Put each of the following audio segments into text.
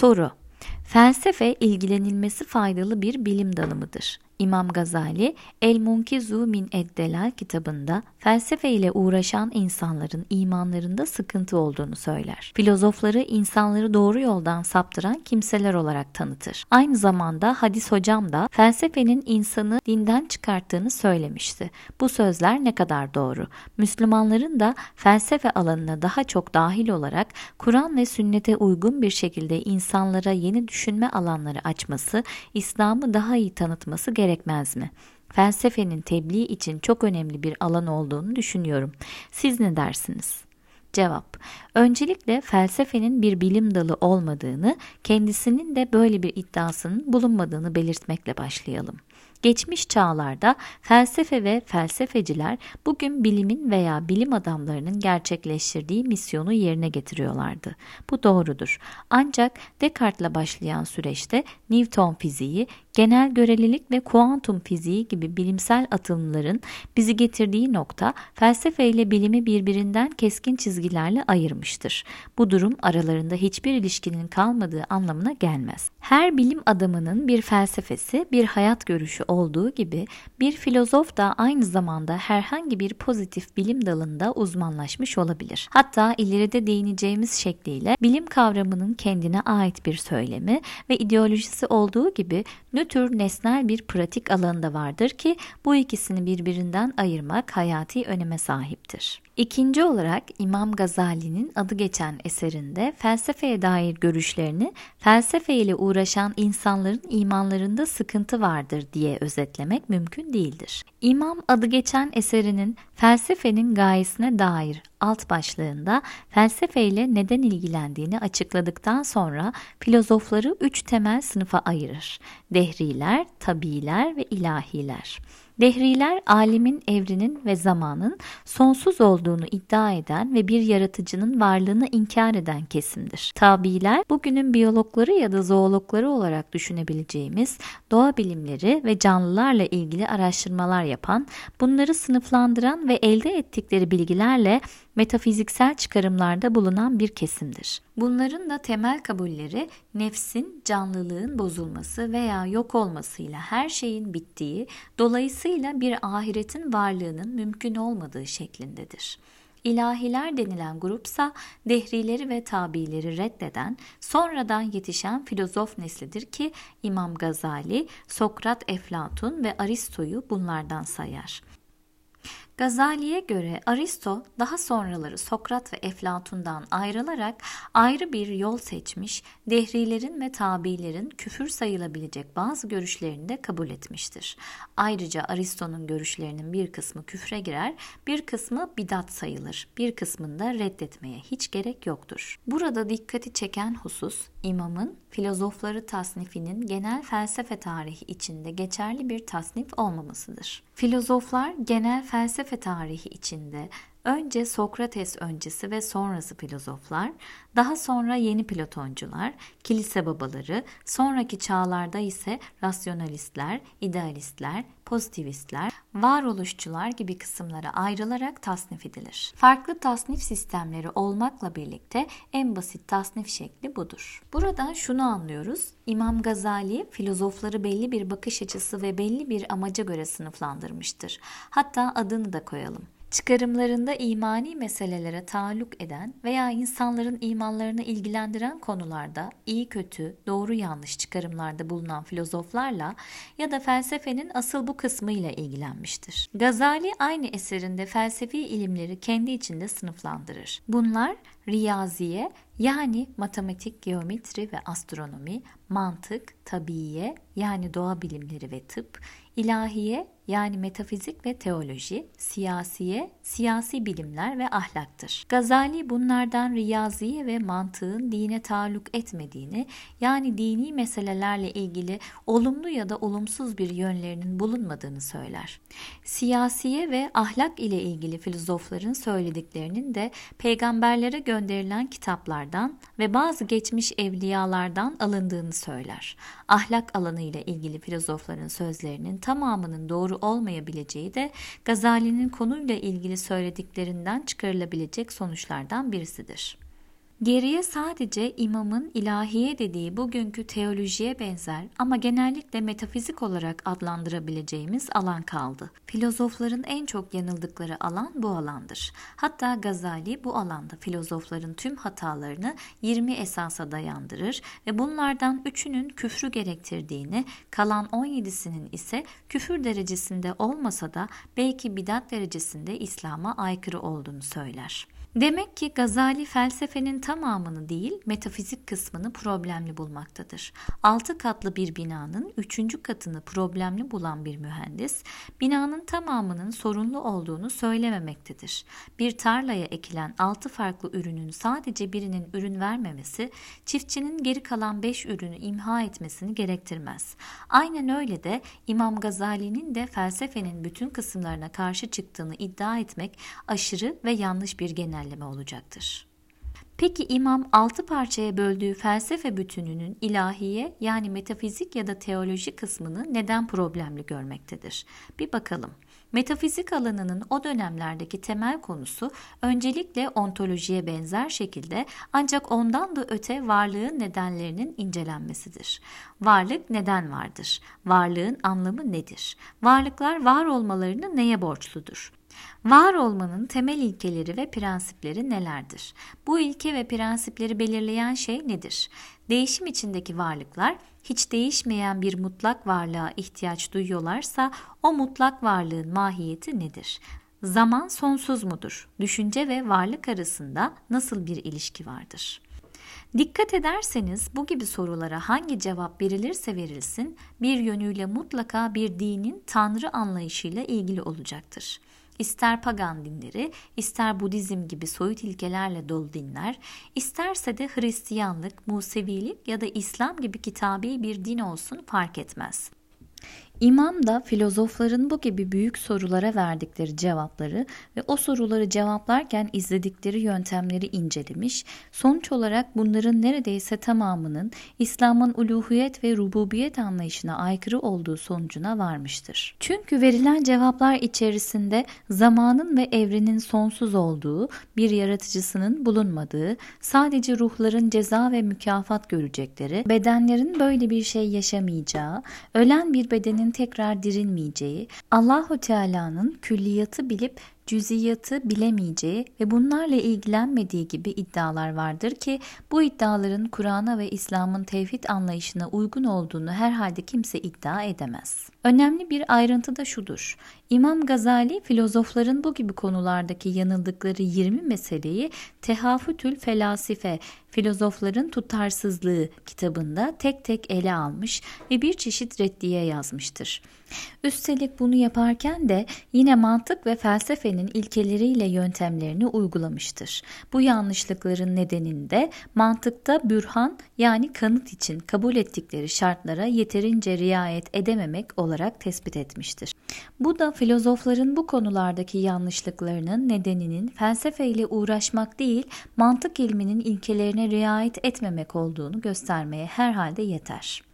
Soru Felsefe ilgilenilmesi faydalı bir bilim dalı mıdır? İmam Gazali El Munkizu min Eddelal kitabında felsefe ile uğraşan insanların imanlarında sıkıntı olduğunu söyler. Filozofları insanları doğru yoldan saptıran kimseler olarak tanıtır. Aynı zamanda Hadis hocam da felsefenin insanı dinden çıkarttığını söylemişti. Bu sözler ne kadar doğru? Müslümanların da felsefe alanına daha çok dahil olarak Kur'an ve sünnete uygun bir şekilde insanlara yeni düşünme alanları açması, İslam'ı daha iyi tanıtması gerekir gerekmez mi? Felsefenin tebliğ için çok önemli bir alan olduğunu düşünüyorum. Siz ne dersiniz? Cevap. Öncelikle felsefenin bir bilim dalı olmadığını, kendisinin de böyle bir iddiasının bulunmadığını belirtmekle başlayalım. Geçmiş çağlarda felsefe ve felsefeciler bugün bilimin veya bilim adamlarının gerçekleştirdiği misyonu yerine getiriyorlardı. Bu doğrudur. Ancak Descartes'la başlayan süreçte Newton fiziği, genel görelilik ve kuantum fiziği gibi bilimsel atılımların bizi getirdiği nokta felsefe ile bilimi birbirinden keskin çizgilerle ayırmıştır. Bu durum aralarında hiçbir ilişkinin kalmadığı anlamına gelmez. Her bilim adamının bir felsefesi, bir hayat görüşü olduğu gibi bir filozof da aynı zamanda herhangi bir pozitif bilim dalında uzmanlaşmış olabilir. Hatta ileride değineceğimiz şekliyle bilim kavramının kendine ait bir söylemi ve ideolojisi olduğu gibi nötr nesnel bir pratik alanı vardır ki bu ikisini birbirinden ayırmak hayati öneme sahiptir. İkinci olarak İmam Gazali'nin adı geçen eserinde felsefeye dair görüşlerini felsefe ile uğraşan insanların imanlarında sıkıntı vardır diye özetlemek mümkün değildir. İmam adı geçen eserinin felsefenin gayesine dair alt başlığında felsefe ile neden ilgilendiğini açıkladıktan sonra filozofları üç temel sınıfa ayırır. Dehriler, tabiiler ve ilahiler. Dehriler alimin evrinin ve zamanın sonsuz olduğunu iddia eden ve bir yaratıcının varlığını inkar eden kesimdir. Tabiiler bugünün biyologları ya da zoologları olarak düşünebileceğimiz doğa bilimleri ve canlılarla ilgili araştırmalar yapan, bunları sınıflandıran ve elde ettikleri bilgilerle metafiziksel çıkarımlarda bulunan bir kesimdir. Bunların da temel kabulleri nefsin, canlılığın bozulması veya yok olmasıyla her şeyin bittiği, dolayısıyla bir ahiretin varlığının mümkün olmadığı şeklindedir. İlahiler denilen grupsa dehrileri ve tabileri reddeden, sonradan yetişen filozof neslidir ki İmam Gazali, Sokrat, Eflatun ve Aristo'yu bunlardan sayar. Gazali'ye göre Aristo daha sonraları Sokrat ve Eflatun'dan ayrılarak ayrı bir yol seçmiş, dehrilerin ve tabilerin küfür sayılabilecek bazı görüşlerini de kabul etmiştir. Ayrıca Aristo'nun görüşlerinin bir kısmı küfre girer, bir kısmı bidat sayılır, bir kısmında reddetmeye hiç gerek yoktur. Burada dikkati çeken husus, imamın filozofları tasnifinin genel felsefe tarihi içinde geçerli bir tasnif olmamasıdır. Filozoflar genel felsefe tarihi içinde önce Sokrates öncesi ve sonrası filozoflar, daha sonra yeni Platoncular, kilise babaları, sonraki çağlarda ise rasyonalistler, idealistler, pozitivistler, varoluşçular gibi kısımlara ayrılarak tasnif edilir. Farklı tasnif sistemleri olmakla birlikte en basit tasnif şekli budur. Buradan şunu anlıyoruz. İmam Gazali filozofları belli bir bakış açısı ve belli bir amaca göre sınıflandırmıştır. Hatta adını da koyalım çıkarımlarında imani meselelere taalluk eden veya insanların imanlarını ilgilendiren konularda iyi kötü, doğru yanlış çıkarımlarda bulunan filozoflarla ya da felsefenin asıl bu kısmıyla ilgilenmiştir. Gazali aynı eserinde felsefi ilimleri kendi içinde sınıflandırır. Bunlar riyaziye yani matematik, geometri ve astronomi, mantık, tabiiye yani doğa bilimleri ve tıp, ilahiye yani metafizik ve teoloji, siyasiye, siyasi bilimler ve ahlaktır. Gazali bunlardan riyaziye ve mantığın dine taalluk etmediğini, yani dini meselelerle ilgili olumlu ya da olumsuz bir yönlerinin bulunmadığını söyler. Siyasiye ve ahlak ile ilgili filozofların söylediklerinin de peygamberlere gönderilen kitaplardan ve bazı geçmiş evliyalardan alındığını söyler. Ahlak alanı ile ilgili filozofların sözlerinin tamamının doğru olmayabileceği de Gazali'nin konuyla ilgili söylediklerinden çıkarılabilecek sonuçlardan birisidir. Geriye sadece imamın ilahiye dediği bugünkü teolojiye benzer ama genellikle metafizik olarak adlandırabileceğimiz alan kaldı. Filozofların en çok yanıldıkları alan bu alandır. Hatta Gazali bu alanda filozofların tüm hatalarını 20 esasa dayandırır ve bunlardan üçünün küfrü gerektirdiğini, kalan 17'sinin ise küfür derecesinde olmasa da belki bidat derecesinde İslam'a aykırı olduğunu söyler. Demek ki Gazali felsefenin tamamını değil, metafizik kısmını problemli bulmaktadır. Altı katlı bir binanın üçüncü katını problemli bulan bir mühendis, binanın tamamının sorunlu olduğunu söylememektedir. Bir tarlaya ekilen altı farklı ürünün sadece birinin ürün vermemesi, çiftçinin geri kalan beş ürünü imha etmesini gerektirmez. Aynen öyle de İmam Gazali'nin de felsefenin bütün kısımlarına karşı çıktığını iddia etmek aşırı ve yanlış bir genel genelleme olacaktır. Peki imam altı parçaya böldüğü felsefe bütününün ilahiye yani metafizik ya da teoloji kısmını neden problemli görmektedir? Bir bakalım. Metafizik alanının o dönemlerdeki temel konusu öncelikle ontolojiye benzer şekilde ancak ondan da öte varlığın nedenlerinin incelenmesidir. Varlık neden vardır? Varlığın anlamı nedir? Varlıklar var olmalarını neye borçludur? Var olmanın temel ilkeleri ve prensipleri nelerdir? Bu ilke ve prensipleri belirleyen şey nedir? Değişim içindeki varlıklar hiç değişmeyen bir mutlak varlığa ihtiyaç duyuyorlarsa o mutlak varlığın mahiyeti nedir? Zaman sonsuz mudur? Düşünce ve varlık arasında nasıl bir ilişki vardır? Dikkat ederseniz bu gibi sorulara hangi cevap verilirse verilsin bir yönüyle mutlaka bir dinin tanrı anlayışıyla ilgili olacaktır. İster pagan dinleri, ister Budizm gibi soyut ilkelerle dolu dinler, isterse de Hristiyanlık, Musevilik ya da İslam gibi kitabi bir din olsun fark etmez. İmam da filozofların bu gibi büyük sorulara verdikleri cevapları ve o soruları cevaplarken izledikleri yöntemleri incelemiş, sonuç olarak bunların neredeyse tamamının İslam'ın uluhiyet ve rububiyet anlayışına aykırı olduğu sonucuna varmıştır. Çünkü verilen cevaplar içerisinde zamanın ve evrenin sonsuz olduğu, bir yaratıcısının bulunmadığı, sadece ruhların ceza ve mükafat görecekleri, bedenlerin böyle bir şey yaşamayacağı, ölen bir bedenin tekrar dirilmeyeceği, Allahu Teala'nın külliyatı bilip cüziyatı bilemeyeceği ve bunlarla ilgilenmediği gibi iddialar vardır ki bu iddiaların Kur'an'a ve İslam'ın tevhid anlayışına uygun olduğunu herhalde kimse iddia edemez. Önemli bir ayrıntı da şudur. İmam Gazali filozofların bu gibi konulardaki yanıldıkları 20 meseleyi Tehafütül Felasife Filozofların Tutarsızlığı kitabında tek tek ele almış ve bir çeşit reddiye yazmıştır. Üstelik bunu yaparken de yine mantık ve felsefenin ilkeleriyle yöntemlerini uygulamıştır. Bu yanlışlıkların nedeninde mantıkta bürhan yani kanıt için kabul ettikleri şartlara yeterince riayet edememek olarak tespit etmiştir. Bu da filozofların bu konulardaki yanlışlıklarının nedeninin felsefeyle uğraşmak değil, mantık ilminin ilkelerine riayet etmemek olduğunu göstermeye herhalde yeter.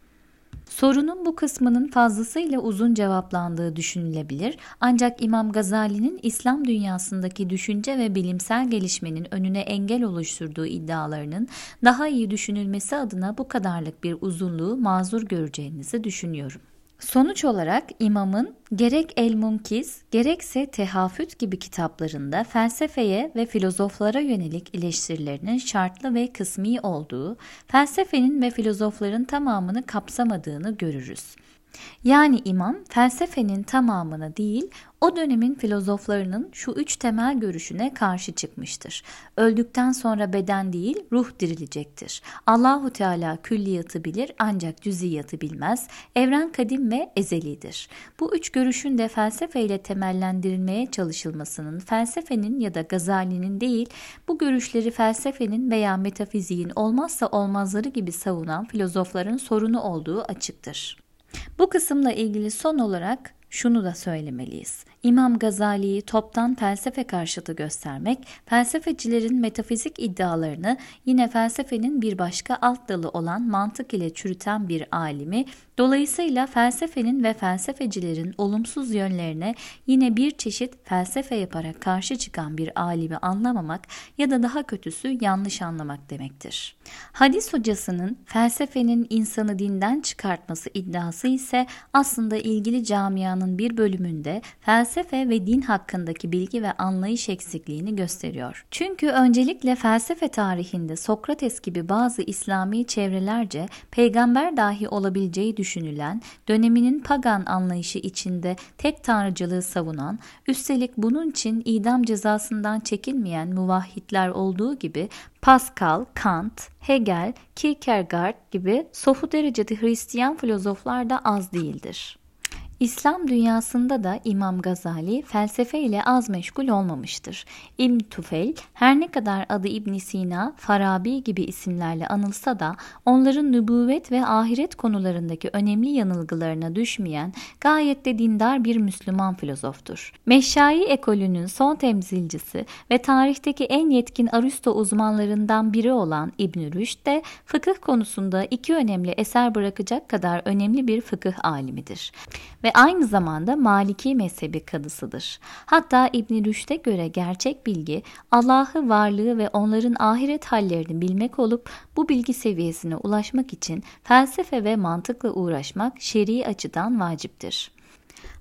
Sorunun bu kısmının fazlasıyla uzun cevaplandığı düşünülebilir ancak İmam Gazali'nin İslam dünyasındaki düşünce ve bilimsel gelişmenin önüne engel oluşturduğu iddialarının daha iyi düşünülmesi adına bu kadarlık bir uzunluğu mazur göreceğinizi düşünüyorum. Sonuç olarak imamın gerek El Munkiz gerekse Tehafüt gibi kitaplarında felsefeye ve filozoflara yönelik eleştirilerinin şartlı ve kısmi olduğu, felsefenin ve filozofların tamamını kapsamadığını görürüz. Yani imam felsefenin tamamını değil, o dönemin filozoflarının şu üç temel görüşüne karşı çıkmıştır. Öldükten sonra beden değil, ruh dirilecektir. Allahu Teala külliyatı bilir ancak cüziyatı bilmez. Evren kadim ve ezelidir. Bu üç görüşün de felsefeyle temellendirilmeye çalışılmasının felsefenin ya da Gazali'nin değil, bu görüşleri felsefenin veya metafiziğin olmazsa olmazları gibi savunan filozofların sorunu olduğu açıktır. Bu kısımla ilgili son olarak şunu da söylemeliyiz. İmam Gazali'yi toptan felsefe karşıtı göstermek, felsefecilerin metafizik iddialarını yine felsefenin bir başka alt dalı olan mantık ile çürüten bir alimi, dolayısıyla felsefenin ve felsefecilerin olumsuz yönlerine yine bir çeşit felsefe yaparak karşı çıkan bir alimi anlamamak ya da daha kötüsü yanlış anlamak demektir. Hadis hocasının felsefenin insanı dinden çıkartması iddiası ise aslında ilgili camianın bir bölümünde felsefe ve din hakkındaki bilgi ve anlayış eksikliğini gösteriyor. Çünkü öncelikle felsefe tarihinde Sokrates gibi bazı İslami çevrelerce peygamber dahi olabileceği düşünülen, döneminin pagan anlayışı içinde tek tanrıcılığı savunan, üstelik bunun için idam cezasından çekinmeyen muvahhidler olduğu gibi Pascal, Kant, Hegel, Kierkegaard gibi sofu derecede Hristiyan filozoflar da az değildir. İslam dünyasında da İmam Gazali felsefe ile az meşgul olmamıştır. İbn Tufel her ne kadar adı İbn Sina, Farabi gibi isimlerle anılsa da onların nübüvvet ve ahiret konularındaki önemli yanılgılarına düşmeyen gayet de dindar bir Müslüman filozoftur. Meşşai ekolünün son temsilcisi ve tarihteki en yetkin Aristo uzmanlarından biri olan İbn Rüşd de fıkıh konusunda iki önemli eser bırakacak kadar önemli bir fıkıh alimidir ve aynı zamanda Maliki mezhebi kadısıdır. Hatta İbn Rüşd'e göre gerçek bilgi Allah'ı varlığı ve onların ahiret hallerini bilmek olup bu bilgi seviyesine ulaşmak için felsefe ve mantıkla uğraşmak şer'i açıdan vaciptir.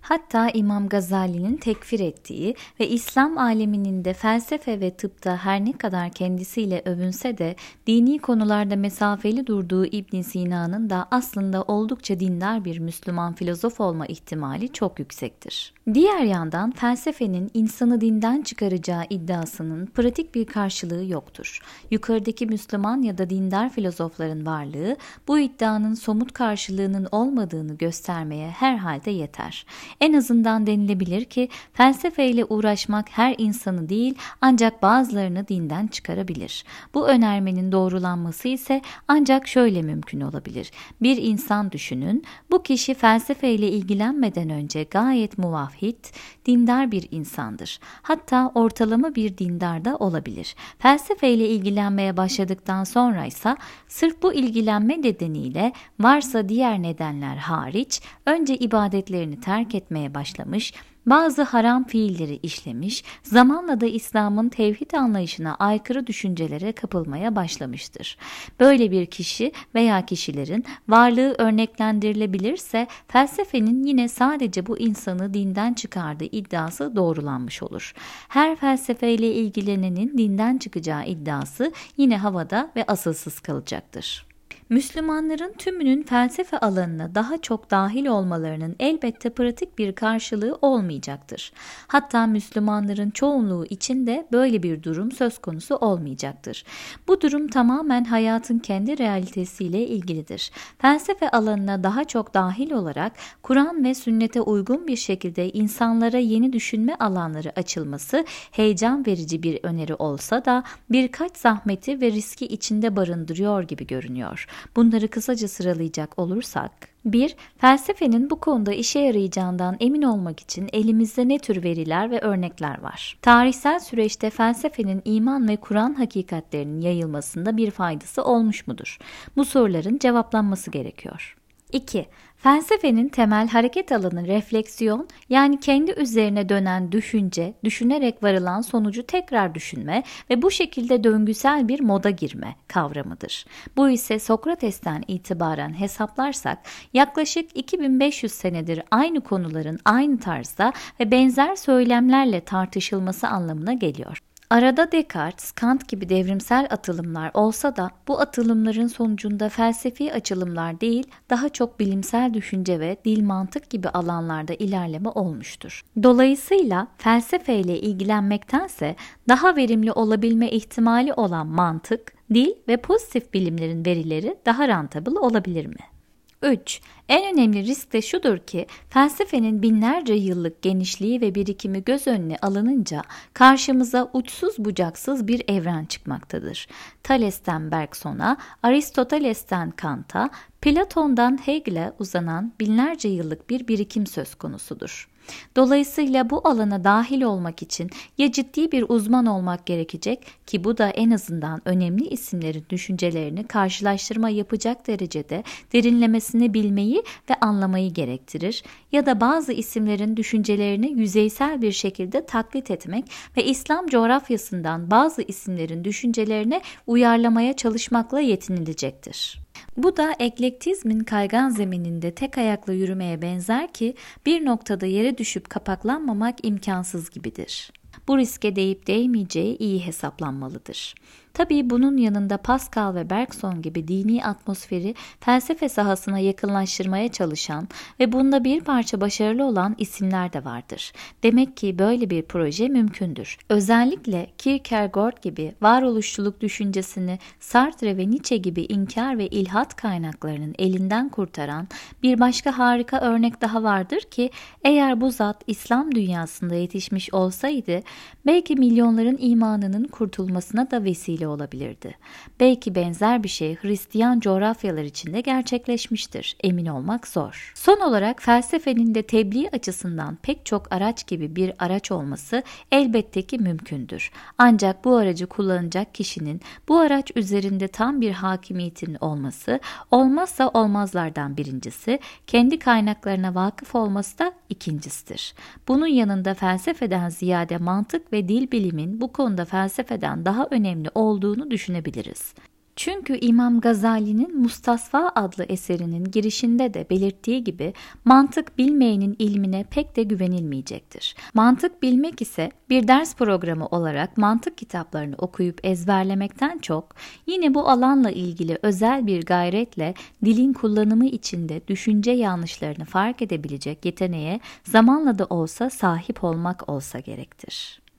Hatta İmam Gazali'nin tekfir ettiği ve İslam aleminin de felsefe ve tıpta her ne kadar kendisiyle övünse de dini konularda mesafeli durduğu İbn Sina'nın da aslında oldukça dindar bir Müslüman filozof olma ihtimali çok yüksektir. Diğer yandan felsefenin insanı dinden çıkaracağı iddiasının pratik bir karşılığı yoktur. Yukarıdaki Müslüman ya da dindar filozofların varlığı bu iddianın somut karşılığının olmadığını göstermeye herhalde yeter. En azından denilebilir ki felsefeyle uğraşmak her insanı değil ancak bazılarını dinden çıkarabilir. Bu önermenin doğrulanması ise ancak şöyle mümkün olabilir. Bir insan düşünün, bu kişi felsefeyle ilgilenmeden önce gayet muvahhid, dindar bir insandır. Hatta ortalama bir dindar da olabilir. Felsefeyle ilgilenmeye başladıktan sonra ise sırf bu ilgilenme nedeniyle varsa diğer nedenler hariç önce ibadetlerini terk etmeye başlamış, bazı haram fiilleri işlemiş, zamanla da İslam'ın tevhid anlayışına aykırı düşüncelere kapılmaya başlamıştır. Böyle bir kişi veya kişilerin varlığı örneklendirilebilirse felsefenin yine sadece bu insanı dinden çıkardığı iddiası doğrulanmış olur. Her felsefeyle ilgilenenin dinden çıkacağı iddiası yine havada ve asılsız kalacaktır. Müslümanların tümünün felsefe alanına daha çok dahil olmalarının elbette pratik bir karşılığı olmayacaktır. Hatta Müslümanların çoğunluğu için de böyle bir durum söz konusu olmayacaktır. Bu durum tamamen hayatın kendi realitesiyle ilgilidir. Felsefe alanına daha çok dahil olarak Kur'an ve sünnete uygun bir şekilde insanlara yeni düşünme alanları açılması heyecan verici bir öneri olsa da birkaç zahmeti ve riski içinde barındırıyor gibi görünüyor. Bunları kısaca sıralayacak olursak 1. Felsefenin bu konuda işe yarayacağından emin olmak için elimizde ne tür veriler ve örnekler var? Tarihsel süreçte felsefenin iman ve Kur'an hakikatlerinin yayılmasında bir faydası olmuş mudur? Bu soruların cevaplanması gerekiyor. 2. Felsefenin temel hareket alanı refleksiyon yani kendi üzerine dönen düşünce, düşünerek varılan sonucu tekrar düşünme ve bu şekilde döngüsel bir moda girme kavramıdır. Bu ise Sokrates'ten itibaren hesaplarsak yaklaşık 2500 senedir aynı konuların aynı tarzda ve benzer söylemlerle tartışılması anlamına geliyor. Arada Descartes, Kant gibi devrimsel atılımlar olsa da bu atılımların sonucunda felsefi açılımlar değil, daha çok bilimsel düşünce ve dil mantık gibi alanlarda ilerleme olmuştur. Dolayısıyla felsefeyle ilgilenmektense daha verimli olabilme ihtimali olan mantık, dil ve pozitif bilimlerin verileri daha rentable olabilir mi? 3. En önemli risk de şudur ki felsefenin binlerce yıllık genişliği ve birikimi göz önüne alınınca karşımıza uçsuz bucaksız bir evren çıkmaktadır. Thales'ten Bergson'a, Aristoteles'ten Kant'a, Platon'dan Hegel'e uzanan binlerce yıllık bir birikim söz konusudur. Dolayısıyla bu alana dahil olmak için ya ciddi bir uzman olmak gerekecek ki bu da en azından önemli isimlerin düşüncelerini karşılaştırma yapacak derecede derinlemesine bilmeyi ve anlamayı gerektirir ya da bazı isimlerin düşüncelerini yüzeysel bir şekilde taklit etmek ve İslam coğrafyasından bazı isimlerin düşüncelerine uyarlamaya çalışmakla yetinilecektir. Bu da eklektizmin kaygan zemininde tek ayakla yürümeye benzer ki bir noktada yere düşüp kapaklanmamak imkansız gibidir. Bu riske değip değmeyeceği iyi hesaplanmalıdır. Tabii bunun yanında Pascal ve Bergson gibi dini atmosferi felsefe sahasına yakınlaştırmaya çalışan ve bunda bir parça başarılı olan isimler de vardır. Demek ki böyle bir proje mümkündür. Özellikle Kierkegaard gibi varoluşçuluk düşüncesini Sartre ve Nietzsche gibi inkar ve ilhat kaynaklarının elinden kurtaran bir başka harika örnek daha vardır ki eğer bu zat İslam dünyasında yetişmiş olsaydı belki milyonların imanının kurtulmasına da vesile vesile olabilirdi. Belki benzer bir şey Hristiyan coğrafyalar içinde gerçekleşmiştir. Emin olmak zor. Son olarak felsefenin de tebliğ açısından pek çok araç gibi bir araç olması elbette ki mümkündür. Ancak bu aracı kullanacak kişinin bu araç üzerinde tam bir hakimiyetin olması olmazsa olmazlardan birincisi, kendi kaynaklarına vakıf olması da ikincisidir. Bunun yanında felsefeden ziyade mantık ve dil bilimin bu konuda felsefeden daha önemli olduğu olduğunu düşünebiliriz. Çünkü İmam Gazali'nin Mustasfa adlı eserinin girişinde de belirttiği gibi mantık bilmeyenin ilmine pek de güvenilmeyecektir. Mantık bilmek ise bir ders programı olarak mantık kitaplarını okuyup ezberlemekten çok yine bu alanla ilgili özel bir gayretle dilin kullanımı içinde düşünce yanlışlarını fark edebilecek yeteneğe zamanla da olsa sahip olmak olsa gerektir.